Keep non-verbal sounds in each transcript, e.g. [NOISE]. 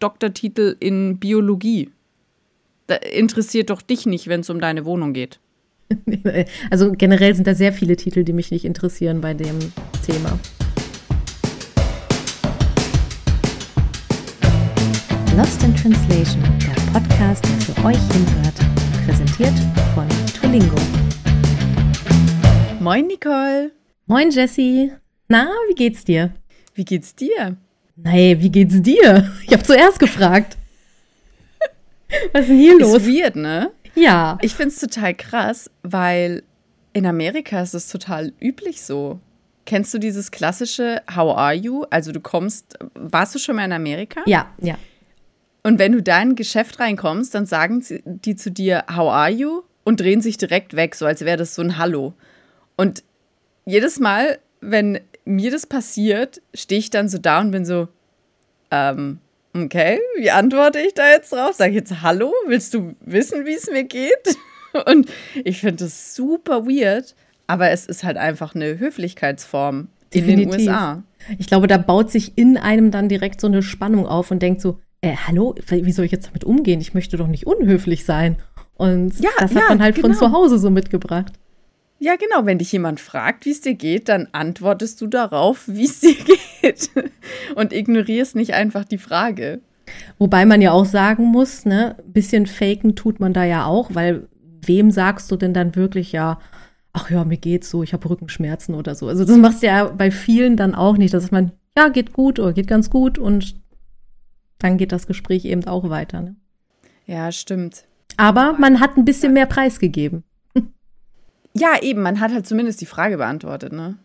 Doktortitel in Biologie. Das interessiert doch dich nicht, wenn es um deine Wohnung geht. [LAUGHS] Also generell sind da sehr viele Titel, die mich nicht interessieren bei dem Thema. Lost in Translation, der Podcast, der für euch hinhört, präsentiert von Tulingo. Moin, Nicole. Moin, Jessie. Na, wie geht's dir? Wie geht's dir? Nee, wie geht's dir? [LAUGHS] Ich habe zuerst gefragt. [LAUGHS] Was ist denn hier los? Ist weird, ne? Ja. Ich find's total krass, weil in Amerika ist es total üblich so. Kennst du dieses klassische How are you? Also du kommst, warst du schon mal in Amerika? Ja, ja. Und wenn du da in ein Geschäft reinkommst, dann sagen die zu dir How are you? Und drehen sich direkt weg, so als wäre das so ein Hallo. Und jedes Mal, wenn mir das passiert, stehe ich dann so da und bin so, ähm, okay, wie antworte ich da jetzt drauf? Sag ich jetzt Hallo? Willst du wissen, wie es mir geht? [LAUGHS] Und ich finde das super weird, aber es ist halt einfach eine Höflichkeitsform Definitiv. in den USA. Ich glaube, da baut sich in einem dann direkt so eine Spannung auf und denkt so, äh, hallo, wie soll ich jetzt damit umgehen? Ich möchte doch nicht unhöflich sein. Und ja, das hat ja, man halt genau. von zu Hause so mitgebracht. Ja, genau. Wenn dich jemand fragt, wie es dir geht, dann antwortest du darauf, [LAUGHS] wie es dir geht. Und ignorierst nicht einfach die Frage. Wobei man ja auch sagen muss, ne, bisschen faken tut man da ja auch, weil wem sagst du denn dann wirklich ja, ach ja, mir geht's so, ich habe Rückenschmerzen oder so. Also das machst du ja bei vielen dann auch nicht, dass man, ja, geht gut oder geht ganz gut und dann geht das Gespräch eben auch weiter. Ne? Ja, stimmt. Aber man hat ein bisschen mehr preisgegeben. Ja, eben, man hat halt zumindest die Frage beantwortet, ne?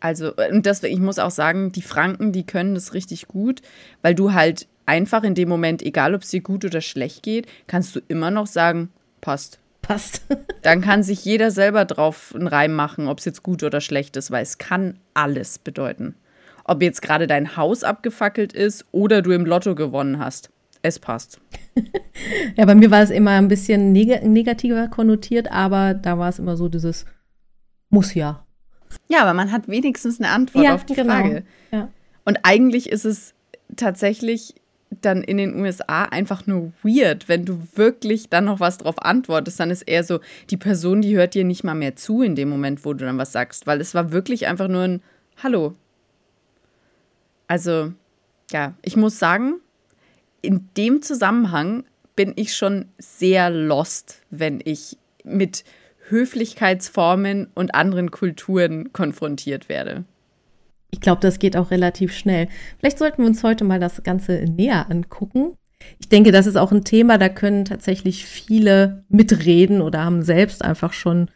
Also, und das, ich muss auch sagen, die Franken, die können das richtig gut, weil du halt einfach in dem Moment, egal ob es dir gut oder schlecht geht, kannst du immer noch sagen, passt. Passt. [LAUGHS] Dann kann sich jeder selber drauf einen Reim machen, ob es jetzt gut oder schlecht ist, weil es kann alles bedeuten. Ob jetzt gerade dein Haus abgefackelt ist oder du im Lotto gewonnen hast. Es passt. [LAUGHS] ja, bei mir war es immer ein bisschen neg negativer konnotiert, aber da war es immer so dieses muss ja. Ja, aber man hat wenigstens eine Antwort ja, auf die genau. Frage. Ja. Und eigentlich ist es tatsächlich dann in den USA einfach nur weird, wenn du wirklich dann noch was drauf antwortest, dann ist eher so, die Person, die hört dir nicht mal mehr zu in dem Moment, wo du dann was sagst, weil es war wirklich einfach nur ein Hallo. Also, ja, ich muss sagen, in dem Zusammenhang bin ich schon sehr lost, wenn ich mit Höflichkeitsformen und anderen Kulturen konfrontiert werde. Ich glaube, das geht auch relativ schnell. Vielleicht sollten wir uns heute mal das Ganze näher angucken. Ich denke, das ist auch ein Thema, da können tatsächlich viele mitreden oder haben selbst einfach schon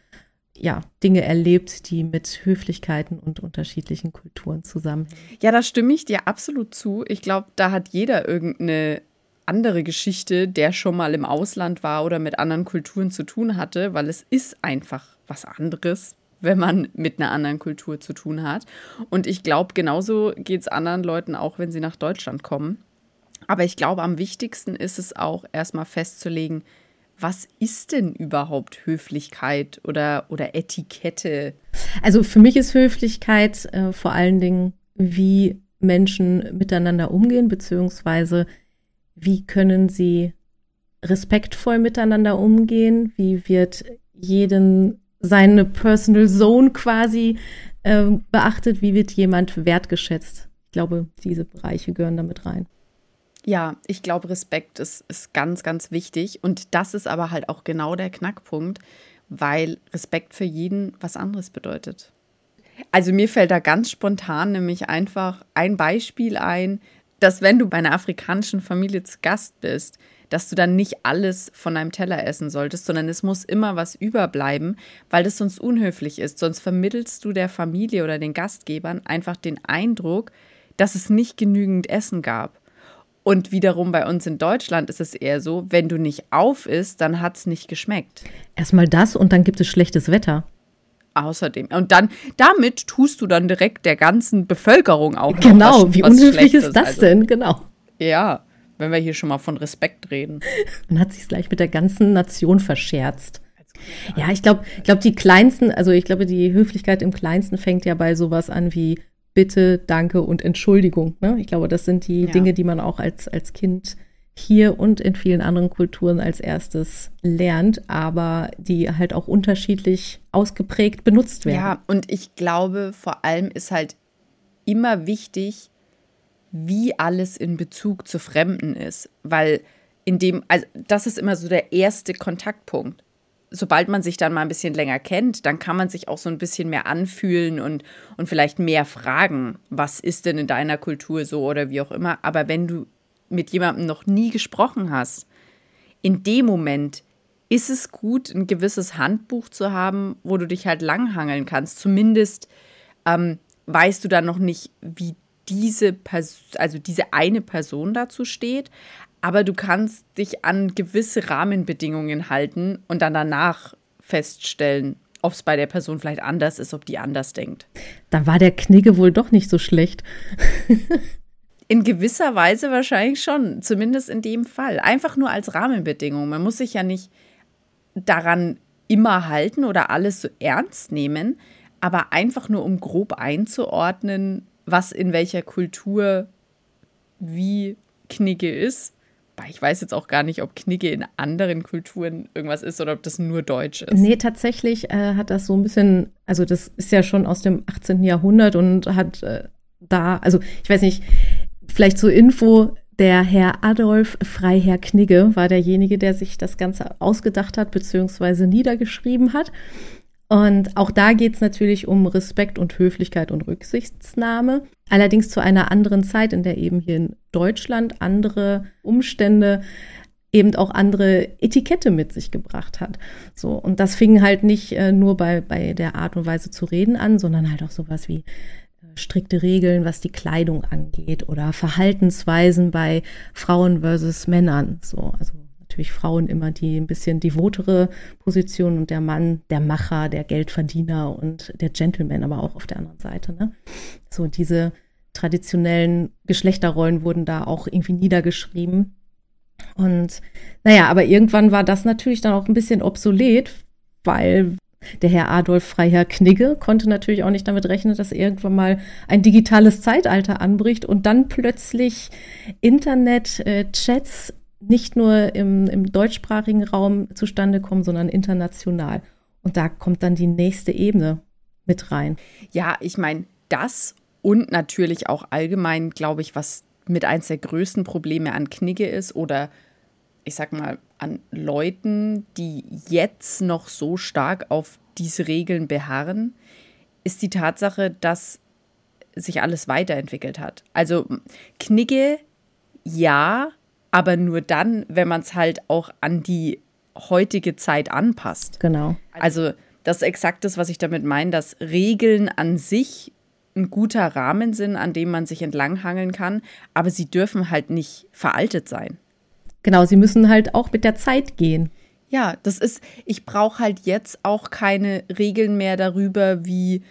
ja, Dinge erlebt, die mit Höflichkeiten und unterschiedlichen Kulturen zusammenhängen. Ja, da stimme ich dir absolut zu. Ich glaube, da hat jeder irgendeine andere Geschichte, der schon mal im Ausland war oder mit anderen Kulturen zu tun hatte, weil es ist einfach was anderes, wenn man mit einer anderen Kultur zu tun hat. Und ich glaube, genauso geht es anderen Leuten auch, wenn sie nach Deutschland kommen. Aber ich glaube, am wichtigsten ist es auch erstmal festzulegen, was ist denn überhaupt Höflichkeit oder, oder Etikette? Also für mich ist Höflichkeit äh, vor allen Dingen, wie Menschen miteinander umgehen, beziehungsweise wie können sie respektvoll miteinander umgehen, wie wird jeden seine Personal Zone quasi äh, beachtet, wie wird jemand wertgeschätzt. Ich glaube, diese Bereiche gehören damit rein. Ja, ich glaube, Respekt ist, ist ganz, ganz wichtig. Und das ist aber halt auch genau der Knackpunkt, weil Respekt für jeden was anderes bedeutet. Also mir fällt da ganz spontan nämlich einfach ein Beispiel ein, dass wenn du bei einer afrikanischen Familie zu Gast bist, dass du dann nicht alles von deinem Teller essen solltest, sondern es muss immer was überbleiben, weil das sonst unhöflich ist. Sonst vermittelst du der Familie oder den Gastgebern einfach den Eindruck, dass es nicht genügend Essen gab. Und wiederum bei uns in Deutschland ist es eher so, wenn du nicht auf isst, dann hat es nicht geschmeckt. Erstmal das und dann gibt es schlechtes Wetter. Außerdem. Und dann, damit tust du dann direkt der ganzen Bevölkerung auch. Genau, was, wie was unhöflich ist das also, denn? Genau. Ja, wenn wir hier schon mal von Respekt reden. [LAUGHS] Man hat sich gleich mit der ganzen Nation verscherzt. Ja, ich glaube, glaub, die kleinsten, also ich glaube, die Höflichkeit im Kleinsten fängt ja bei sowas an wie Bitte, Danke und Entschuldigung. Ne? Ich glaube, das sind die ja. Dinge, die man auch als, als Kind hier und in vielen anderen Kulturen als erstes lernt, aber die halt auch unterschiedlich ausgeprägt benutzt werden. Ja, und ich glaube, vor allem ist halt immer wichtig, wie alles in Bezug zu Fremden ist, weil in dem, also das ist immer so der erste Kontaktpunkt. Sobald man sich dann mal ein bisschen länger kennt, dann kann man sich auch so ein bisschen mehr anfühlen und, und vielleicht mehr fragen, was ist denn in deiner Kultur so oder wie auch immer. Aber wenn du mit jemandem noch nie gesprochen hast, in dem Moment ist es gut, ein gewisses Handbuch zu haben, wo du dich halt langhangeln kannst. Zumindest ähm, weißt du dann noch nicht, wie diese Person, also diese eine Person dazu steht, aber du kannst dich an gewisse Rahmenbedingungen halten und dann danach feststellen, ob es bei der Person vielleicht anders ist, ob die anders denkt. Da war der Knigge wohl doch nicht so schlecht. [LAUGHS] In gewisser Weise wahrscheinlich schon, zumindest in dem Fall. Einfach nur als Rahmenbedingung. Man muss sich ja nicht daran immer halten oder alles so ernst nehmen, aber einfach nur um grob einzuordnen, was in welcher Kultur wie Knigge ist. Ich weiß jetzt auch gar nicht, ob Knigge in anderen Kulturen irgendwas ist oder ob das nur Deutsch ist. Nee, tatsächlich äh, hat das so ein bisschen, also das ist ja schon aus dem 18. Jahrhundert und hat äh, da, also ich weiß nicht, Vielleicht zur Info, der Herr Adolf Freiherr Knigge war derjenige, der sich das Ganze ausgedacht hat bzw. niedergeschrieben hat. Und auch da geht es natürlich um Respekt und Höflichkeit und Rücksichtsnahme. Allerdings zu einer anderen Zeit, in der eben hier in Deutschland andere Umstände eben auch andere Etikette mit sich gebracht hat. So, und das fing halt nicht äh, nur bei, bei der Art und Weise zu reden an, sondern halt auch sowas wie strikte Regeln, was die Kleidung angeht oder Verhaltensweisen bei Frauen versus Männern. So, also natürlich Frauen immer die ein bisschen devotere Position und der Mann der Macher, der Geldverdiener und der Gentleman, aber auch auf der anderen Seite. Ne? So diese traditionellen Geschlechterrollen wurden da auch irgendwie niedergeschrieben. Und naja, aber irgendwann war das natürlich dann auch ein bisschen obsolet, weil der Herr Adolf Freiherr Knigge konnte natürlich auch nicht damit rechnen, dass irgendwann mal ein digitales Zeitalter anbricht und dann plötzlich Internet-Chats äh, nicht nur im, im deutschsprachigen Raum zustande kommen, sondern international. Und da kommt dann die nächste Ebene mit rein. Ja, ich meine, das und natürlich auch allgemein, glaube ich, was mit eins der größten Probleme an Knigge ist oder ich sag mal, an Leuten, die jetzt noch so stark auf diese Regeln beharren, ist die Tatsache, dass sich alles weiterentwickelt hat. Also Knigge, ja, aber nur dann, wenn man es halt auch an die heutige Zeit anpasst. Genau. Also das ist exakt das, was ich damit meine, dass Regeln an sich ein guter Rahmen sind, an dem man sich entlanghangeln kann, aber sie dürfen halt nicht veraltet sein. Genau, sie müssen halt auch mit der Zeit gehen. Ja, das ist, ich brauche halt jetzt auch keine Regeln mehr darüber, wie,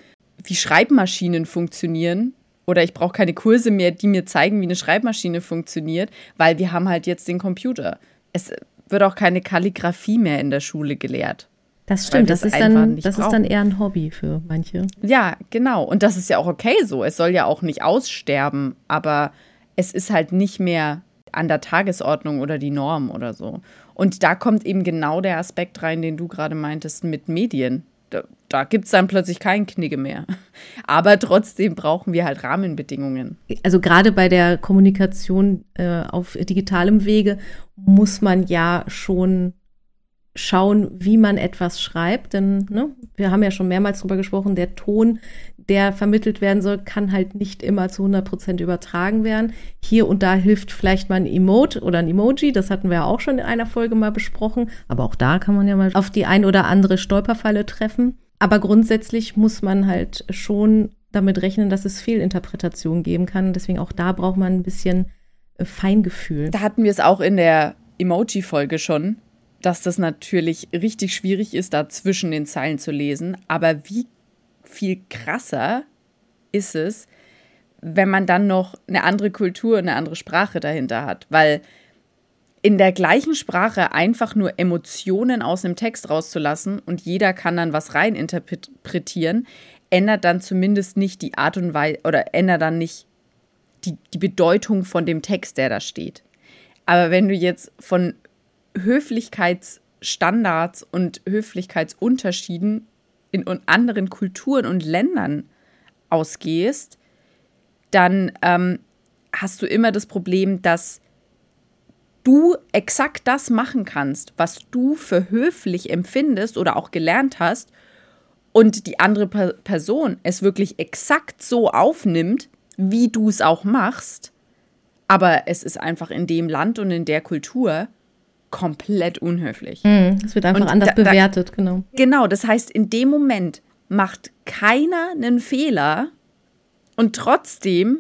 wie Schreibmaschinen funktionieren. Oder ich brauche keine Kurse mehr, die mir zeigen, wie eine Schreibmaschine funktioniert, weil wir haben halt jetzt den Computer. Es wird auch keine Kalligrafie mehr in der Schule gelehrt. Das stimmt, das, ist, dann, das ist dann eher ein Hobby für manche. Ja, genau. Und das ist ja auch okay so. Es soll ja auch nicht aussterben, aber es ist halt nicht mehr an der Tagesordnung oder die Norm oder so. Und da kommt eben genau der Aspekt rein, den du gerade meintest mit Medien. Da, da gibt es dann plötzlich keinen Knigge mehr. Aber trotzdem brauchen wir halt Rahmenbedingungen. Also gerade bei der Kommunikation äh, auf digitalem Wege muss man ja schon schauen, wie man etwas schreibt. Denn ne, wir haben ja schon mehrmals darüber gesprochen, der Ton, der vermittelt werden soll, kann halt nicht immer zu 100 Prozent übertragen werden. Hier und da hilft vielleicht mal ein Emote oder ein Emoji. Das hatten wir ja auch schon in einer Folge mal besprochen. Aber auch da kann man ja mal auf die ein oder andere Stolperfalle treffen. Aber grundsätzlich muss man halt schon damit rechnen, dass es Fehlinterpretationen geben kann. Deswegen auch da braucht man ein bisschen äh, Feingefühl. Da hatten wir es auch in der Emoji-Folge schon, dass das natürlich richtig schwierig ist, da zwischen den Zeilen zu lesen. Aber wie viel krasser ist es, wenn man dann noch eine andere Kultur, eine andere Sprache dahinter hat. Weil in der gleichen Sprache einfach nur Emotionen aus dem Text rauszulassen und jeder kann dann was reininterpretieren, ändert dann zumindest nicht die Art und Weise oder ändert dann nicht die, die Bedeutung von dem Text, der da steht. Aber wenn du jetzt von Höflichkeitsstandards und Höflichkeitsunterschieden in anderen Kulturen und Ländern ausgehst, dann ähm, hast du immer das Problem, dass du exakt das machen kannst, was du für höflich empfindest oder auch gelernt hast und die andere per Person es wirklich exakt so aufnimmt, wie du es auch machst, aber es ist einfach in dem Land und in der Kultur komplett unhöflich. Mm, es wird einfach und anders da, bewertet, genau. Genau, das heißt, in dem Moment macht keiner einen Fehler und trotzdem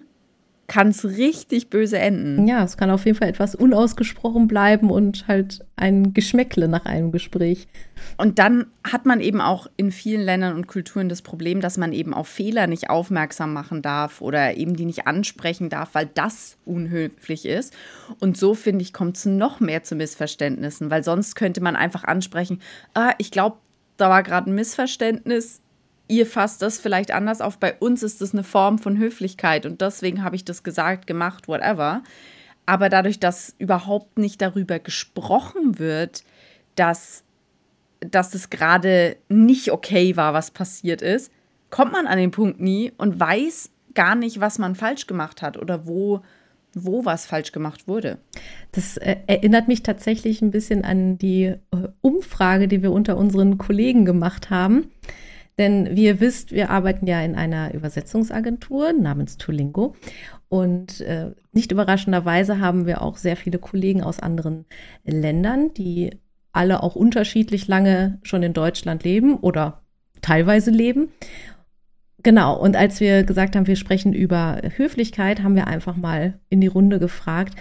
kann es richtig böse enden. Ja, es kann auf jeden Fall etwas unausgesprochen bleiben und halt ein Geschmäckle nach einem Gespräch. Und dann hat man eben auch in vielen Ländern und Kulturen das Problem, dass man eben auf Fehler nicht aufmerksam machen darf oder eben die nicht ansprechen darf, weil das unhöflich ist. Und so, finde ich, kommt es noch mehr zu Missverständnissen, weil sonst könnte man einfach ansprechen, ah, ich glaube, da war gerade ein Missverständnis, ihr fasst das vielleicht anders auf. Bei uns ist das eine Form von Höflichkeit und deswegen habe ich das gesagt, gemacht, whatever. Aber dadurch, dass überhaupt nicht darüber gesprochen wird, dass, dass es gerade nicht okay war, was passiert ist, kommt man an den Punkt nie und weiß gar nicht, was man falsch gemacht hat oder wo, wo was falsch gemacht wurde. Das äh, erinnert mich tatsächlich ein bisschen an die äh, Umfrage, die wir unter unseren Kollegen gemacht haben. Denn wie ihr wisst, wir arbeiten ja in einer Übersetzungsagentur namens Tulingo. Und äh, nicht überraschenderweise haben wir auch sehr viele Kollegen aus anderen Ländern, die alle auch unterschiedlich lange schon in Deutschland leben oder teilweise leben. Genau, und als wir gesagt haben, wir sprechen über Höflichkeit, haben wir einfach mal in die Runde gefragt,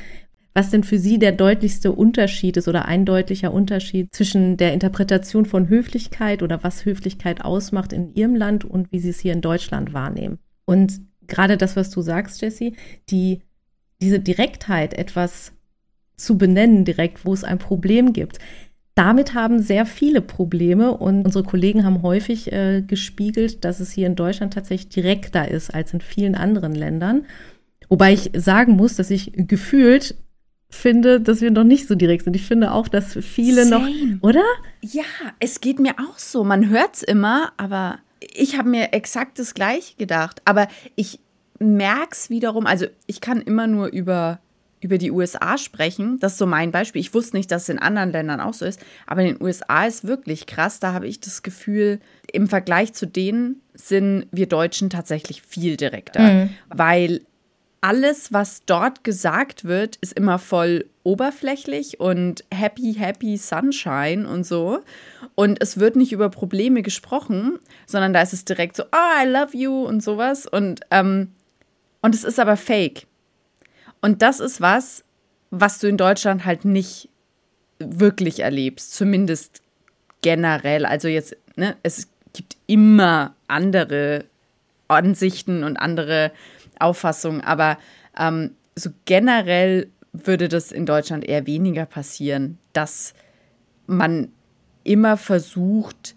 was denn für Sie der deutlichste Unterschied ist oder ein deutlicher Unterschied zwischen der Interpretation von Höflichkeit oder was Höflichkeit ausmacht in Ihrem Land und wie Sie es hier in Deutschland wahrnehmen. Und gerade das, was du sagst, Jesse, die, diese Direktheit, etwas zu benennen direkt, wo es ein Problem gibt, damit haben sehr viele Probleme und unsere Kollegen haben häufig äh, gespiegelt, dass es hier in Deutschland tatsächlich direkter ist als in vielen anderen Ländern. Wobei ich sagen muss, dass ich gefühlt finde, dass wir noch nicht so direkt sind. Ich finde auch, dass viele Same. noch, oder? Ja, es geht mir auch so. Man hört es immer, aber ich habe mir exakt das Gleiche gedacht. Aber ich merke es wiederum, also ich kann immer nur über, über die USA sprechen. Das ist so mein Beispiel. Ich wusste nicht, dass es in anderen Ländern auch so ist. Aber in den USA ist wirklich krass. Da habe ich das Gefühl, im Vergleich zu denen sind wir Deutschen tatsächlich viel direkter. Mhm. Weil alles, was dort gesagt wird, ist immer voll oberflächlich und happy, happy Sunshine und so. Und es wird nicht über Probleme gesprochen, sondern da ist es direkt so, oh, I love you und sowas. Und, ähm, und es ist aber fake. Und das ist was, was du in Deutschland halt nicht wirklich erlebst, zumindest generell. Also jetzt, ne, es gibt immer andere Ansichten und andere Auffassung, aber ähm, so generell würde das in Deutschland eher weniger passieren, dass man immer versucht,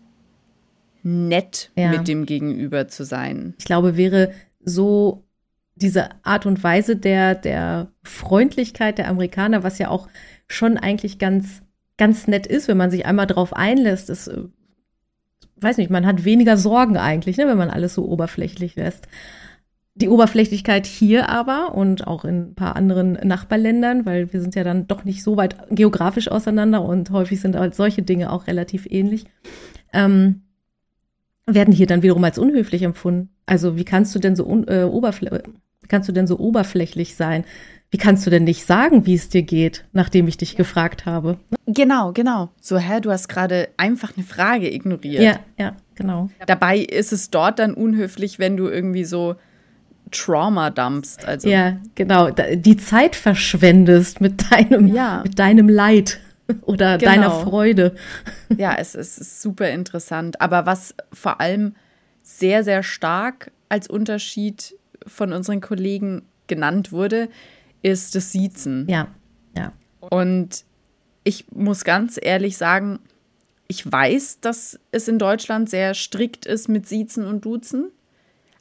nett ja. mit dem Gegenüber zu sein. Ich glaube, wäre so diese Art und Weise der, der Freundlichkeit der Amerikaner, was ja auch schon eigentlich ganz, ganz nett ist, wenn man sich einmal drauf einlässt, ist, äh, weiß nicht, man hat weniger Sorgen eigentlich, ne, wenn man alles so oberflächlich lässt. Die Oberflächlichkeit hier aber und auch in ein paar anderen Nachbarländern, weil wir sind ja dann doch nicht so weit geografisch auseinander und häufig sind halt solche Dinge auch relativ ähnlich, ähm, werden hier dann wiederum als unhöflich empfunden. Also wie kannst du denn so äh, oberflä kannst du denn so oberflächlich sein? Wie kannst du denn nicht sagen, wie es dir geht, nachdem ich dich gefragt habe? Genau, genau. So, hä, du hast gerade einfach eine Frage ignoriert. Ja, ja, genau. Dabei ist es dort dann unhöflich, wenn du irgendwie so Trauma dumpst. Also. Ja, genau. Die Zeit verschwendest mit deinem, ja. mit deinem Leid oder genau. deiner Freude. Ja, es, es ist super interessant. Aber was vor allem sehr, sehr stark als Unterschied von unseren Kollegen genannt wurde, ist das Siezen. Ja, ja. Und ich muss ganz ehrlich sagen, ich weiß, dass es in Deutschland sehr strikt ist mit Siezen und Duzen.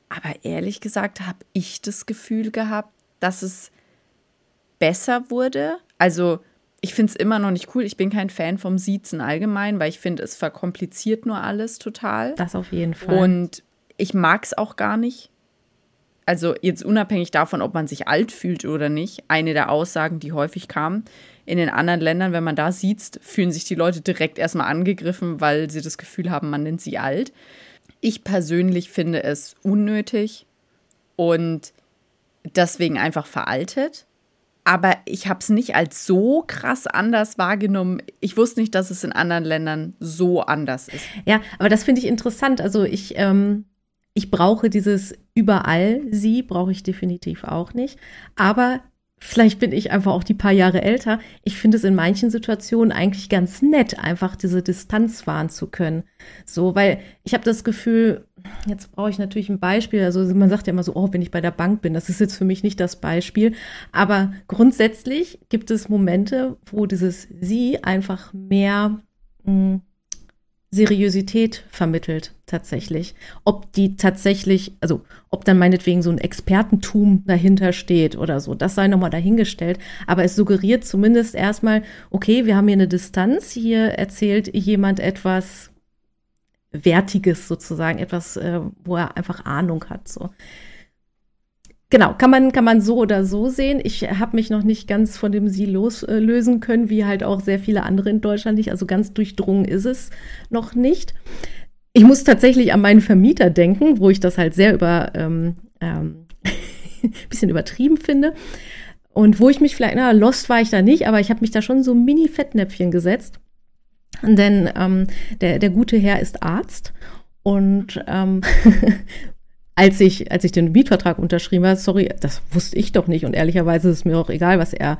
Aber ehrlich gesagt habe ich das Gefühl gehabt, dass es besser wurde. Also ich finde es immer noch nicht cool. Ich bin kein Fan vom Siezen allgemein, weil ich finde, es verkompliziert nur alles total. Das auf jeden Fall. Und ich mag es auch gar nicht. Also jetzt unabhängig davon, ob man sich alt fühlt oder nicht, eine der Aussagen, die häufig kam, in den anderen Ländern, wenn man da sieht, fühlen sich die Leute direkt erstmal angegriffen, weil sie das Gefühl haben, man nennt sie alt. Ich persönlich finde es unnötig und deswegen einfach veraltet. Aber ich habe es nicht als so krass anders wahrgenommen. Ich wusste nicht, dass es in anderen Ländern so anders ist. Ja, aber das finde ich interessant. Also ich, ähm, ich brauche dieses überall sie, brauche ich definitiv auch nicht. Aber vielleicht bin ich einfach auch die paar Jahre älter. Ich finde es in manchen Situationen eigentlich ganz nett, einfach diese Distanz wahren zu können. So, weil ich habe das Gefühl, jetzt brauche ich natürlich ein Beispiel. Also man sagt ja immer so, oh, wenn ich bei der Bank bin, das ist jetzt für mich nicht das Beispiel. Aber grundsätzlich gibt es Momente, wo dieses Sie einfach mehr mh, hm, Seriosität vermittelt, tatsächlich. Ob die tatsächlich, also ob dann meinetwegen so ein Expertentum dahinter steht oder so, das sei nochmal dahingestellt. Aber es suggeriert zumindest erstmal, okay, wir haben hier eine Distanz, hier erzählt jemand etwas Wertiges sozusagen, etwas, äh, wo er einfach Ahnung hat. So. Genau, kann man, kann man so oder so sehen. Ich habe mich noch nicht ganz von dem Sie loslösen können, wie halt auch sehr viele andere in Deutschland nicht. Also ganz durchdrungen ist es noch nicht. Ich muss tatsächlich an meinen Vermieter denken, wo ich das halt sehr über ähm, ähm, [LAUGHS] bisschen übertrieben finde. Und wo ich mich vielleicht, na, lost war ich da nicht, aber ich habe mich da schon so Mini-Fettnäpfchen gesetzt. Denn ähm, der, der gute Herr ist Arzt und ähm, [LAUGHS] als ich, als ich den Mietvertrag unterschrieben habe, sorry, das wusste ich doch nicht. Und ehrlicherweise ist es mir auch egal, was er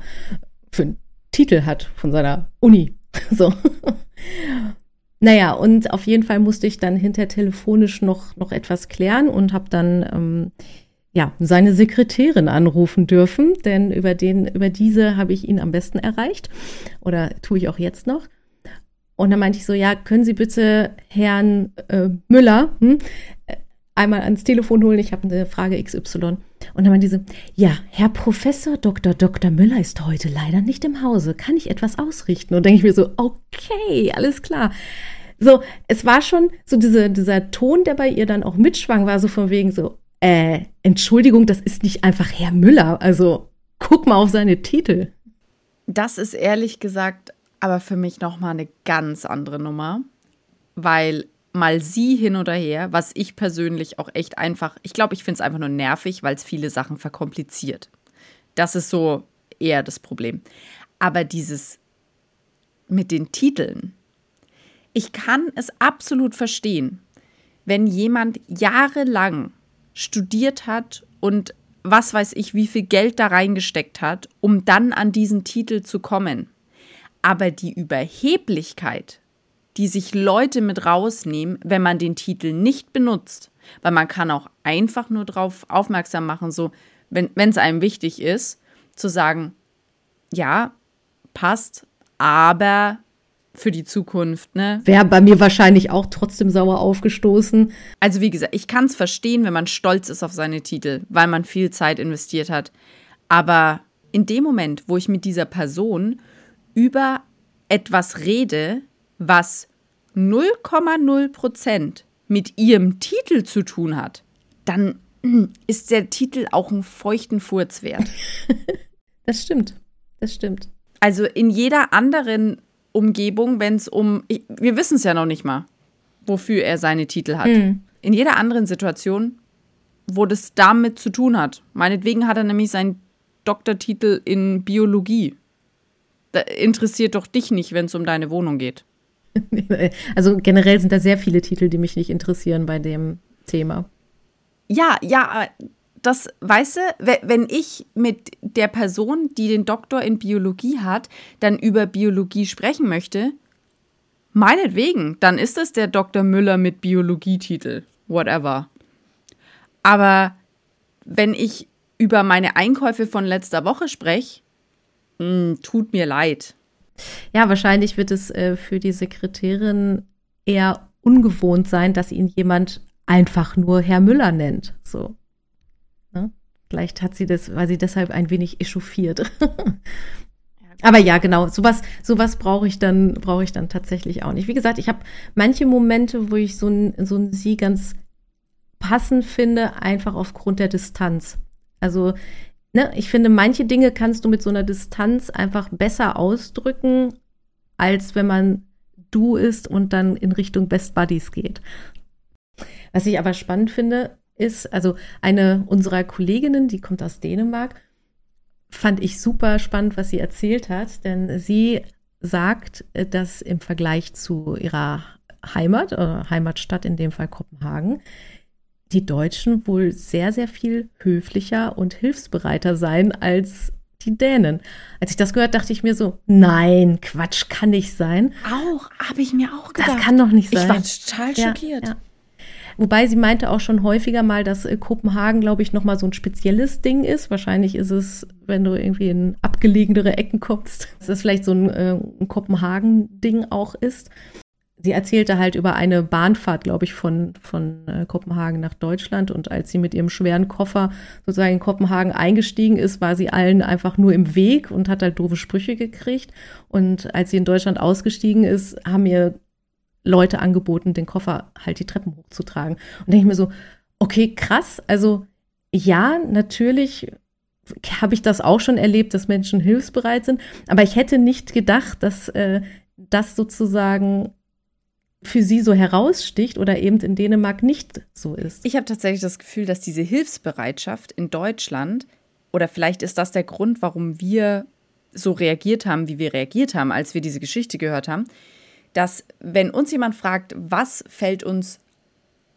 für einen Titel hat von seiner Uni. [LAUGHS] So. Naja, und auf jeden Fall musste ich dann hinter telefonisch noch, noch etwas klären und habe dann ähm, ja, seine Sekretärin anrufen dürfen, denn über, den, über diese habe ich ihn am besten erreicht oder tue ich auch jetzt noch. Und dann meinte ich so, ja, können Sie bitte Herrn äh, Müller hm, einmal ans Telefon holen, ich habe eine Frage XY. Und dann meinte diese, ja, Herr Professor Dr. Dr. Müller ist heute leider nicht im Hause. Kann ich etwas ausrichten? Und denke ich mir so, okay, alles klar. So, es war schon so diese, dieser Ton, der bei ihr dann auch mitschwang, war so von wegen so, äh, Entschuldigung, das ist nicht einfach Herr Müller. Also guck mal auf seine Titel. Das ist ehrlich gesagt aber für mich nochmal eine ganz andere Nummer, weil mal sie hin oder her, was ich persönlich auch echt einfach, ich glaube, ich finde es einfach nur nervig, weil es viele Sachen verkompliziert. Das ist so eher das Problem. Aber dieses mit den Titeln, ich kann es absolut verstehen, wenn jemand jahrelang studiert hat und was weiß ich, wie viel Geld da reingesteckt hat, um dann an diesen Titel zu kommen. Aber die Überheblichkeit, die sich Leute mit rausnehmen, wenn man den Titel nicht benutzt. Weil man kann auch einfach nur darauf aufmerksam machen, so, wenn es einem wichtig ist, zu sagen, ja, passt, aber für die Zukunft, ne? Wäre bei mir wahrscheinlich auch trotzdem sauer aufgestoßen. Also wie gesagt, ich kann es verstehen, wenn man stolz ist auf seine Titel, weil man viel Zeit investiert hat. Aber in dem Moment, wo ich mit dieser Person über etwas rede, was 0,0 Prozent mit ihrem Titel zu tun hat, dann ist der Titel auch einen feuchten Furz wert. [LAUGHS] Das stimmt. Das stimmt. Also in jeder anderen Umgebung, wenn es um, wir wissen es ja noch nicht mal, wofür er seine Titel hat. Mhm. In jeder anderen Situation, wo das damit zu tun hat. Meinetwegen hat er nämlich seinen Doktortitel in Biologie. Da interessiert doch dich nicht, wenn es um deine Wohnung geht. [LAUGHS] Also generell sind da sehr viele Titel, die mich nicht interessieren bei dem Thema. Ja, ja, das, weißt du, wenn ich mit der Person, die den Doktor in Biologie hat, dann über Biologie sprechen möchte, meinetwegen, dann ist es der Dr. Müller mit Biologietitel, whatever. Aber wenn ich über meine Einkäufe von letzter Woche spreche, hm, tut mir leid. Ja, wahrscheinlich wird es äh, für die Sekretärin eher ungewohnt sein, dass ihn jemand einfach nur Herr Müller nennt. So. Ne? Vielleicht hat sie das, weil sie deshalb ein wenig echauffiert. [LAUGHS] Aber ja, genau, sowas, sowas brauche ich dann, brauche ich dann tatsächlich auch nicht. Wie gesagt, ich habe manche Momente, wo ich so ein, so ein Sie ganz passend finde, einfach aufgrund der Distanz. Also, ne, ich finde, manche Dinge kannst du mit so einer Distanz einfach besser ausdrücken, als wenn man du ist und dann in Richtung Best Buddies geht. Was ich aber spannend finde, ist, also eine unserer Kolleginnen, die kommt aus Dänemark, fand ich super spannend, was sie erzählt hat, denn sie sagt, äh, dass im Vergleich zu ihrer Heimat, oder Heimatstadt in dem Fall Kopenhagen, die Deutschen wohl sehr, sehr viel höflicher und hilfsbereiter seien als die Dänen. Als ich das gehört, dachte ich mir so, nein, Quatsch, kann nicht sein. Auch, habe ich mir auch gedacht. Das kann doch nicht sein. Ich war total schockiert. Ja, ja. Wobei sie meinte auch schon häufiger mal, dass äh, Kopenhagen, glaube ich, nochmal so ein spezielles Ding ist. Wahrscheinlich ist es, wenn du irgendwie in abgelegenere Ecken kommst, [LAUGHS] dass es vielleicht so ein, äh, ein Kopenhagen-Ding auch ist. Sie erzählte halt über eine Bahnfahrt, glaube ich, von, von äh, Kopenhagen nach Deutschland. Und als sie mit ihrem schweren Koffer sozusagen in Kopenhagen eingestiegen ist, war sie allen einfach nur im Weg und hat halt doofe Sprüche gekriegt. Und als sie in Deutschland ausgestiegen ist, haben ihr Leute angeboten, den Koffer halt die Treppen hochzutragen. Und denke ich mir so, okay, krass. Also ja, natürlich habe ich das auch schon erlebt, dass Menschen hilfsbereit sind. Aber ich hätte nicht gedacht, dass äh, das sozusagen für sie so heraussticht oder eben in Dänemark nicht so ist. Ich habe tatsächlich das Gefühl, dass diese Hilfsbereitschaft in Deutschland, oder vielleicht ist das der Grund, warum wir so reagiert haben, wie wir reagiert haben, als wir diese Geschichte gehört haben, dass wenn uns jemand fragt, was fällt uns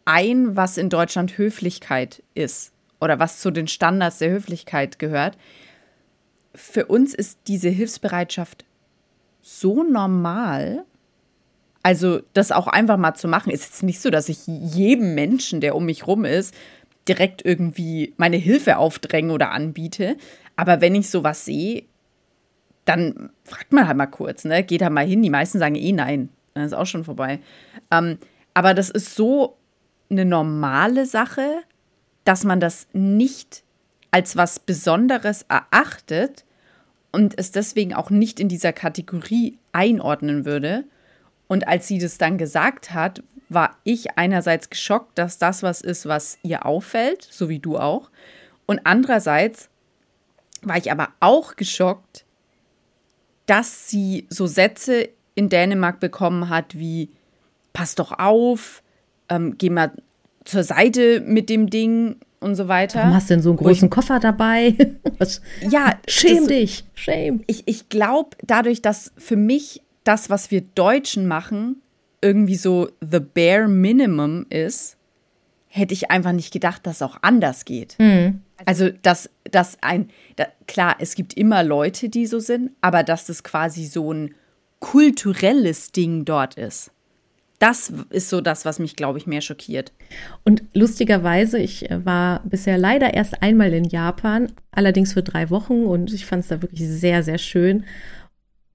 ein, was in Deutschland Höflichkeit ist oder was zu den Standards der Höflichkeit gehört, für uns ist diese Hilfsbereitschaft so normal, also das auch einfach mal zu machen, ist jetzt nicht so, dass ich jedem Menschen, der um mich rum ist, direkt irgendwie meine Hilfe aufdränge oder anbiete. Aber wenn ich sowas sehe, dann fragt man halt mal kurz, ne? Geht da mal hin. Die meisten sagen eh nein. Dann ist auch schon vorbei. Ähm, aber das ist so eine normale Sache, dass man das nicht als was Besonderes erachtet und es deswegen auch nicht in dieser Kategorie einordnen würde. Und als sie das dann gesagt hat, war ich einerseits geschockt, dass das was ist, was ihr auffällt, so wie du auch. Und andererseits war ich aber auch geschockt, dass sie so Sätze in Dänemark bekommen hat wie pass doch auf, ähm, geh mal zur Seite mit dem Ding und so weiter. Warum hast du denn so einen großen ich, Koffer dabei? [LAUGHS] Was? Ja, schäm das, dich, shame. Ich, ich glaube, dadurch, dass für mich das, was wir Deutschen machen, irgendwie so the bare minimum ist, hätte ich einfach nicht gedacht, dass es auch anders geht. Mhm. Also, dass, dass ein, da, klar, es gibt immer Leute, die so sind, aber dass das quasi so ein kulturelles Ding dort ist. Das ist so das, was mich, glaube ich, mehr schockiert. Und lustigerweise, ich äh, war bisher leider erst einmal in Japan, allerdings für drei Wochen und ich fand es da wirklich sehr, sehr schön.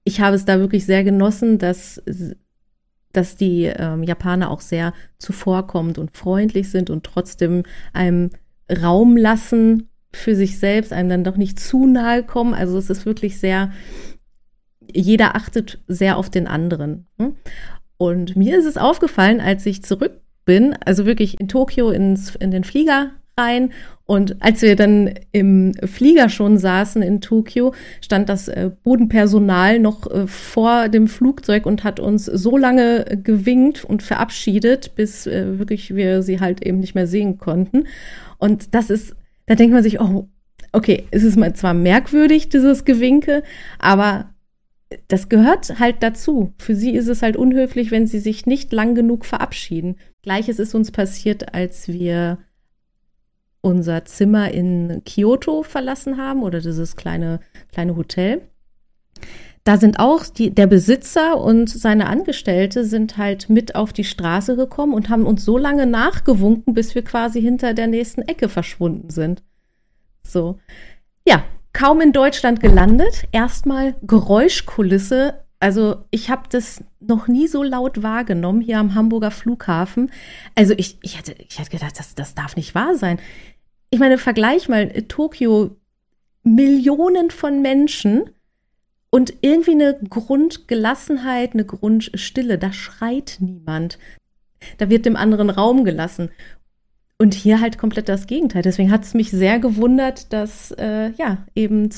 Ich habe es da wirklich sehr genossen, dass, dass die ähm, Japaner auch sehr zuvorkommend und freundlich sind und trotzdem einem Raum lassen für sich selbst, einem dann doch nicht zu nahe kommen. Also es ist wirklich sehr, jeder achtet sehr auf den anderen. Hm? Und mir ist es aufgefallen, als ich zurück bin, also wirklich in Tokio ins, in den Flieger rein. Und als wir dann im Flieger schon saßen in Tokio, stand das äh, Bodenpersonal noch äh, vor dem Flugzeug und hat uns so lange gewinkt und verabschiedet, bis äh, wirklich wir sie halt eben nicht mehr sehen konnten. Und das ist, da denkt man sich, oh, okay, es ist zwar merkwürdig, dieses Gewinke, aber das gehört halt dazu. Für sie ist es halt unhöflich, wenn sie sich nicht lang genug verabschieden. Gleiches ist uns passiert, als wir unser Zimmer in Kyoto verlassen haben oder dieses kleine, kleine Hotel. Da sind auch die, der Besitzer und seine Angestellte sind halt mit auf die Straße gekommen und haben uns so lange nachgewunken, bis wir quasi hinter der nächsten Ecke verschwunden sind. So. Ja, kaum in Deutschland gelandet, erstmal Geräuschkulisse Also ich habe das noch nie so laut wahrgenommen hier am Hamburger Flughafen. Also ich, ich, hätte, ich hätte gedacht, das, das darf nicht wahr sein. Ich meine, vergleich mal Tokio, Millionen von Menschen und irgendwie eine Grundgelassenheit, eine Grundstille. Da schreit niemand. Da wird dem anderen Raum gelassen. Und hier halt komplett das Gegenteil. Deswegen hat es mich sehr gewundert, dass äh, ja eben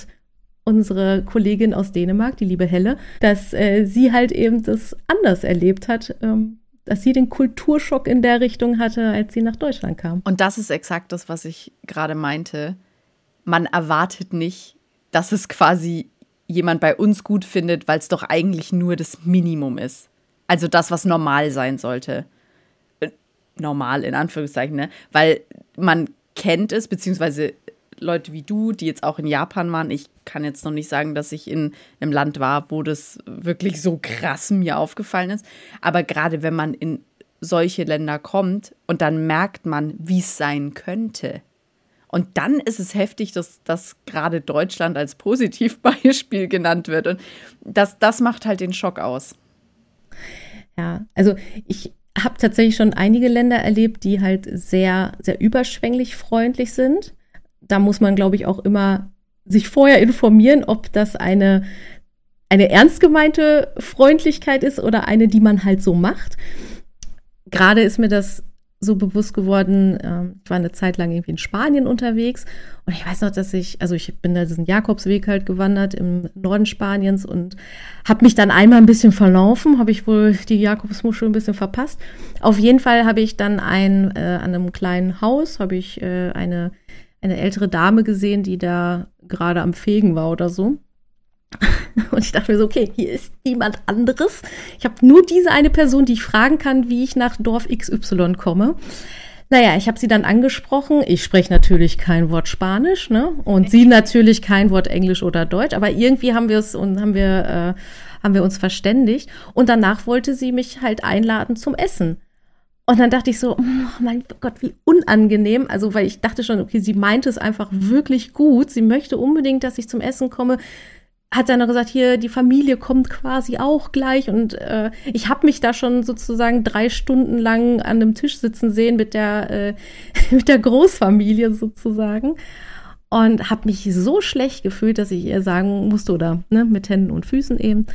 unsere Kollegin aus Dänemark, die liebe Helle, dass äh, sie halt eben das anders erlebt hat, ähm, dass sie den Kulturschock in der Richtung hatte, als sie nach Deutschland kam. Und das ist exakt das, was ich gerade meinte. Man erwartet nicht, dass es quasi jemand bei uns gut findet, weil es doch eigentlich nur das Minimum ist. Also das, was normal sein sollte. Äh, normal in Anführungszeichen, ne? Weil man kennt es, beziehungsweise Leute wie du, die jetzt auch in Japan waren. Ich kann jetzt noch nicht sagen, dass ich in einem Land war, wo das wirklich so krass mir aufgefallen ist. Aber gerade wenn man in solche Länder kommt und dann merkt man, wie es sein könnte. Und dann ist es heftig, dass, dass gerade Deutschland als Positivbeispiel genannt wird. Und das, das macht halt den Schock aus. Ja, also ich habe tatsächlich schon einige Länder erlebt, die halt sehr, sehr überschwänglich freundlich sind da muss man, glaube ich, auch immer sich vorher informieren, ob das eine, eine ernst gemeinte Freundlichkeit ist oder eine, die man halt so macht. Gerade ist mir das so bewusst geworden, ähm, ich war eine Zeit lang irgendwie in Spanien unterwegs und ich weiß noch, dass ich, also ich bin da diesen Jakobsweg halt gewandert im Norden Spaniens und habe mich dann einmal ein bisschen verlaufen, habe ich wohl die Jakobsmuschel ein bisschen verpasst. Auf jeden Fall habe ich dann ein, äh, an einem kleinen Haus, habe ich äh, eine eine ältere Dame gesehen, die da gerade am Fegen war oder so. [LAUGHS] Und ich dachte mir so, okay, hier ist niemand anderes. Ich habe nur diese eine Person, die ich fragen kann, wie ich nach Dorf XY komme. Naja, ich habe sie dann angesprochen. Ich spreche natürlich kein Wort Spanisch, ne? Und sie natürlich kein Wort Englisch oder Deutsch. Aber irgendwie haben wir es und haben wir, äh, haben wir uns verständigt. Und danach wollte sie mich halt einladen zum Essen. Und dann dachte ich so, oh mein Gott, wie unangenehm. Also, weil ich dachte schon, okay, sie meinte es einfach wirklich gut. Sie möchte unbedingt, dass ich zum Essen komme. Hat dann noch gesagt, hier, die Familie kommt quasi auch gleich. Und äh, ich habe mich da schon sozusagen drei Stunden lang an einem Tisch sitzen sehen mit der, äh, [LAUGHS] mit der Großfamilie sozusagen. Und habe mich so schlecht gefühlt, dass ich ihr sagen musste, oder ne, mit Händen und Füßen eben,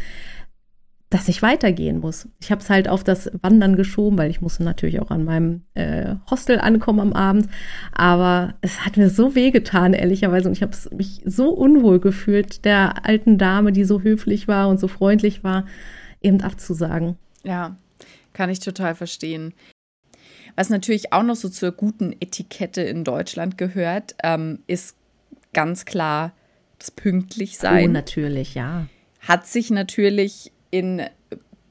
dass ich weitergehen muss. Ich habe es halt auf das Wandern geschoben, weil ich musste natürlich auch an meinem äh, Hostel ankommen am Abend. Aber es hat mir so wehgetan, ehrlicherweise. Und ich habe mich so unwohl gefühlt, der alten Dame, die so höflich war und so freundlich war, eben abzusagen. Ja, kann ich total verstehen. Was natürlich auch noch so zur guten Etikette in Deutschland gehört, ähm, ist ganz klar das Pünktlichsein. Oh, natürlich, ja. Hat sich natürlich in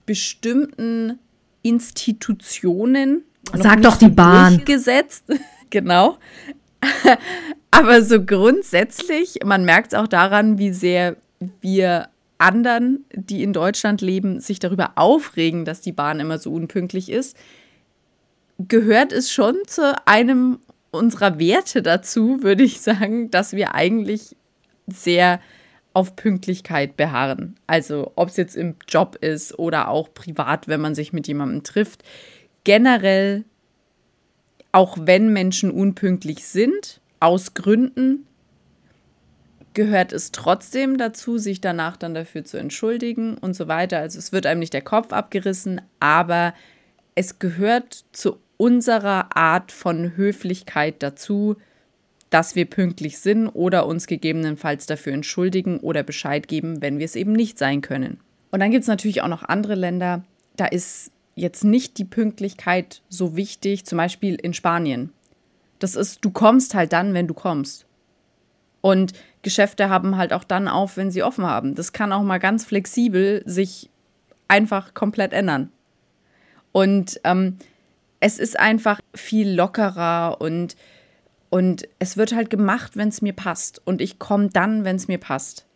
bestimmten Institutionen. Sag doch die Bahn. Gesetzt, [LAUGHS] genau. [LAUGHS] Aber so grundsätzlich, man merkt es auch daran, wie sehr wir anderen, die in Deutschland leben, sich darüber aufregen, dass die Bahn immer so unpünktlich ist, gehört es schon zu einem unserer Werte dazu, würde ich sagen, dass wir eigentlich sehr auf Pünktlichkeit beharren. Also ob es jetzt im Job ist oder auch privat, wenn man sich mit jemandem trifft. Generell, auch wenn Menschen unpünktlich sind, aus Gründen, gehört es trotzdem dazu, sich danach dann dafür zu entschuldigen und so weiter. Also es wird einem nicht der Kopf abgerissen, aber es gehört zu unserer Art von Höflichkeit dazu, dass wir pünktlich sind oder uns gegebenenfalls dafür entschuldigen oder Bescheid geben, wenn wir es eben nicht sein können. Und dann gibt es natürlich auch noch andere Länder, da ist jetzt nicht die Pünktlichkeit so wichtig, zum Beispiel in Spanien. Das ist, du kommst halt dann, wenn du kommst. Und Geschäfte haben halt auch dann auf, wenn sie offen haben. Das kann auch mal ganz flexibel sich einfach komplett ändern. Und ähm, es ist einfach viel lockerer und und es wird halt gemacht, wenn es mir passt. Und ich komme dann, wenn es mir passt.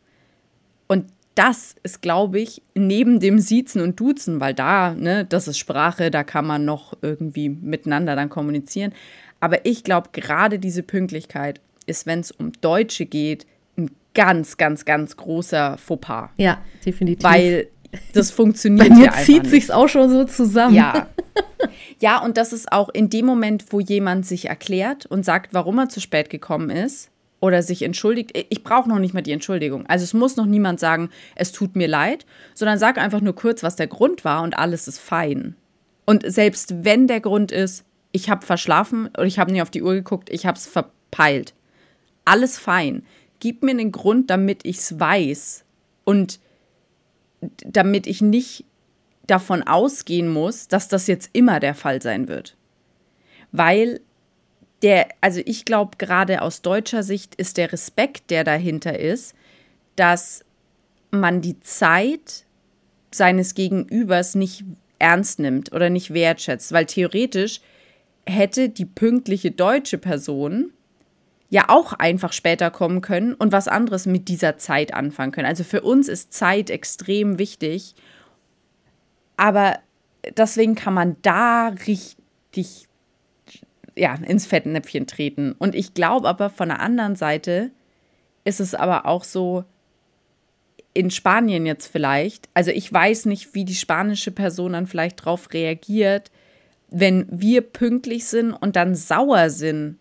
Und das ist, glaube ich, neben dem Siezen und Duzen, weil da, ne, das ist Sprache, da kann man noch irgendwie miteinander dann kommunizieren. Aber ich glaube, gerade diese Pünktlichkeit ist, wenn es um Deutsche geht, ein ganz, ganz, ganz großer Fauxpas. Ja, definitiv. Weil Das [LAUGHS] funktioniert Bei mir ja zieht nicht. sich's auch schon so zusammen. Ja. [LAUGHS] Ja, und das ist auch in dem Moment, wo jemand sich erklärt und sagt, warum er zu spät gekommen ist oder sich entschuldigt. Ich brauche noch nicht mal die Entschuldigung. Also es muss noch niemand sagen, es tut mir leid, sondern sag einfach nur kurz, was der Grund war und alles ist fein. Und selbst wenn der Grund ist, ich habe verschlafen oder ich habe nicht auf die Uhr geguckt, ich habe es verpeilt. Alles fein. Gib mir einen Grund, damit ich es weiß und damit ich nicht davon ausgehen muss, dass das jetzt immer der Fall sein wird. Weil der, also ich glaube, gerade aus deutscher Sicht ist der Respekt, der dahinter ist, dass man die Zeit seines Gegenübers nicht ernst nimmt oder nicht wertschätzt, weil theoretisch hätte die pünktliche deutsche Person ja auch einfach später kommen können und was anderes mit dieser Zeit anfangen können. Also für uns ist Zeit extrem wichtig, aber deswegen kann man da richtig ja, ins Fettnäpfchen treten. Und ich glaube aber von der anderen Seite ist es aber auch so, in Spanien jetzt vielleicht, also ich weiß nicht, wie die spanische Person dann vielleicht drauf reagiert, wenn wir pünktlich sind und dann sauer sind,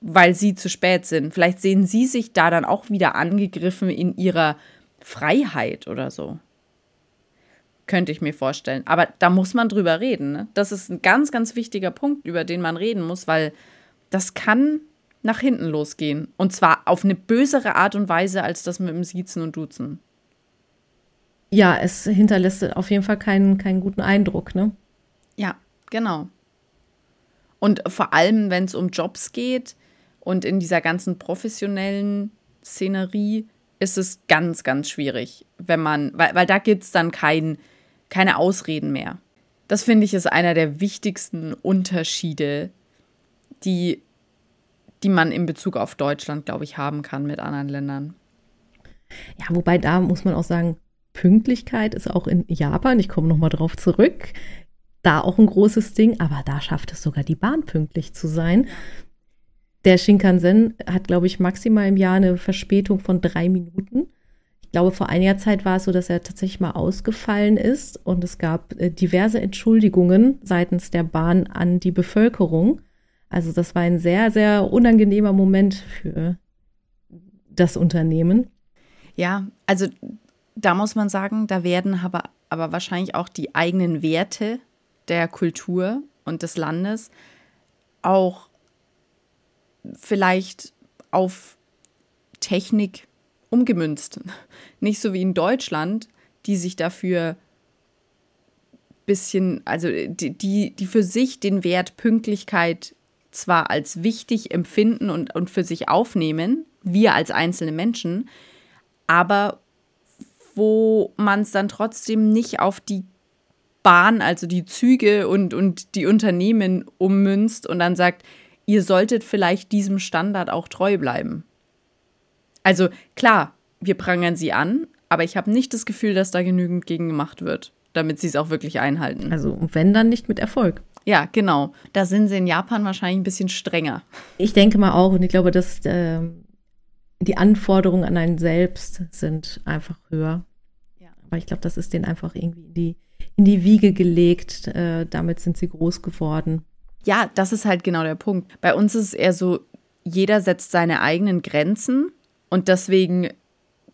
weil sie zu spät sind. Vielleicht sehen sie sich da dann auch wieder angegriffen in ihrer Freiheit oder so. Könnte ich mir vorstellen. Aber da muss man drüber reden. Ne? Das ist ein ganz, ganz wichtiger Punkt, über den man reden muss, weil das kann nach hinten losgehen. Und zwar auf eine bösere Art und Weise als das mit dem Siezen und Duzen. Ja, es hinterlässt auf jeden Fall keinen, keinen guten Eindruck, ne? Ja, genau. Und vor allem, wenn es um Jobs geht und in dieser ganzen professionellen Szenerie, ist es ganz, ganz schwierig, wenn man, weil, weil da gibt es dann kein, keine Ausreden mehr. Das finde ich ist einer der wichtigsten Unterschiede, die, die man in Bezug auf Deutschland, glaube ich, haben kann mit anderen Ländern. Ja, wobei da muss man auch sagen, Pünktlichkeit ist auch in Japan, ich komme nochmal drauf zurück, da auch ein großes Ding, aber da schafft es sogar die Bahn pünktlich zu sein. Der Shinkansen hat, glaube ich, maximal im Jahr eine Verspätung von drei Minuten. Ich glaube, vor einiger Zeit war es so, dass er tatsächlich mal ausgefallen ist und es gab äh, diverse Entschuldigungen seitens der Bahn an die Bevölkerung. Also das war ein sehr, sehr unangenehmer Moment für das Unternehmen. Ja, also da muss man sagen, da werden aber, aber wahrscheinlich auch die eigenen Werte der Kultur und des Landes auch vielleicht auf Technik umgemünzt. Nicht so wie in Deutschland, die sich dafür bisschen, also die, die, die für sich den Wert Pünktlichkeit zwar als wichtig empfinden und, und für sich aufnehmen, wir als einzelne Menschen, aber wo man es dann trotzdem nicht auf die Bahn, also die Züge und, und die Unternehmen ummünzt und dann sagt, ihr solltet vielleicht diesem Standard auch treu bleiben. Also klar, wir prangern sie an, aber ich habe nicht das Gefühl, dass da genügend gegen gemacht wird, damit sie es auch wirklich einhalten. Also wenn dann nicht mit Erfolg. Ja, genau. Da sind sie in Japan wahrscheinlich ein bisschen strenger. Ich denke mal auch und ich glaube, dass äh, die Anforderungen an einen selbst sind einfach höher. Ja. Aber ich glaube, das ist denen einfach irgendwie in die, in die Wiege gelegt. Äh, damit sind sie groß geworden. Ja, das ist halt genau der Punkt. Bei uns ist es eher so, jeder setzt seine eigenen Grenzen und deswegen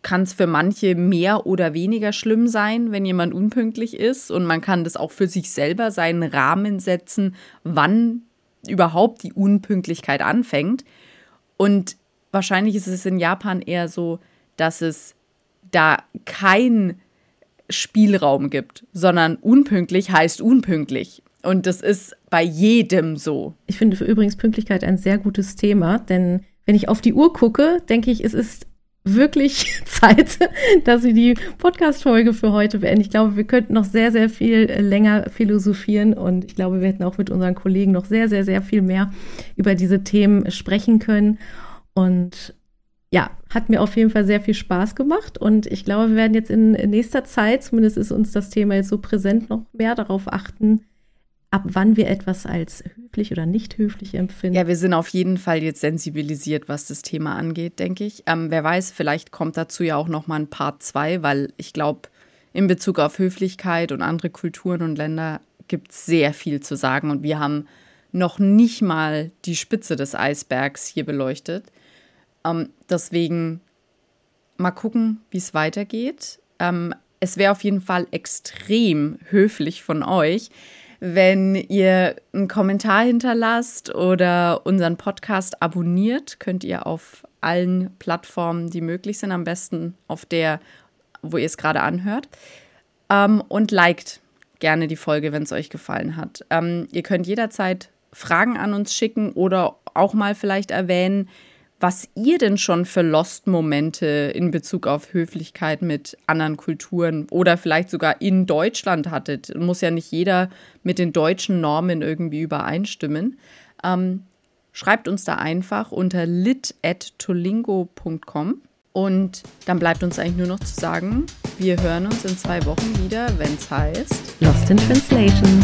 kann es für manche mehr oder weniger schlimm sein, wenn jemand unpünktlich ist. Und man kann das auch für sich selber seinen Rahmen setzen, wann überhaupt die Unpünktlichkeit anfängt. Und wahrscheinlich ist es in Japan eher so, dass es da keinen Spielraum gibt, sondern unpünktlich heißt unpünktlich. Und das ist bei jedem so. Ich finde für übrigens Pünktlichkeit ein sehr gutes Thema, denn wenn ich auf die Uhr gucke, denke ich, es ist wirklich [LAUGHS] Zeit, dass wir die Podcast-Folge für heute beenden. Ich glaube, wir könnten noch sehr, sehr viel länger philosophieren und ich glaube, wir hätten auch mit unseren Kollegen noch sehr, sehr, sehr viel mehr über diese Themen sprechen können. Und ja, hat mir auf jeden Fall sehr viel Spaß gemacht und ich glaube, wir werden jetzt in nächster Zeit, zumindest ist uns das Thema jetzt so präsent, noch mehr darauf achten, ab wann wir etwas als höflich oder nicht höflich empfinden. Ja, wir sind auf jeden Fall jetzt sensibilisiert, was das Thema angeht, denke ich. Ähm, wer weiß, vielleicht kommt dazu ja auch noch mal ein Part 2, weil ich glaube, in Bezug auf Höflichkeit und andere Kulturen und Länder gibt es sehr viel zu sagen und wir haben noch nicht mal die Spitze des Eisbergs hier beleuchtet. Ähm, deswegen mal gucken, wie es weitergeht. Ähm, es wäre auf jeden Fall extrem höflich von euch, wenn ihr einen Kommentar hinterlasst oder unseren Podcast abonniert. Könnt ihr auf allen Plattformen, die möglich sind, am besten auf der, wo ihr es gerade anhört. Ähm, und liked gerne die Folge, wenn es euch gefallen hat. Ähm, ihr könnt jederzeit Fragen an uns schicken oder auch mal vielleicht erwähnen, was ihr denn schon für Lost-Momente in Bezug auf Höflichkeit mit anderen Kulturen oder vielleicht sogar in Deutschland hattet. Muss ja nicht jeder mit den deutschen Normen irgendwie übereinstimmen. Ähm, schreibt uns da einfach unter lit.tolingo.com und dann bleibt uns eigentlich nur noch zu sagen, wir hören uns in zwei Wochen wieder, wenn es heißt Lost in Translation.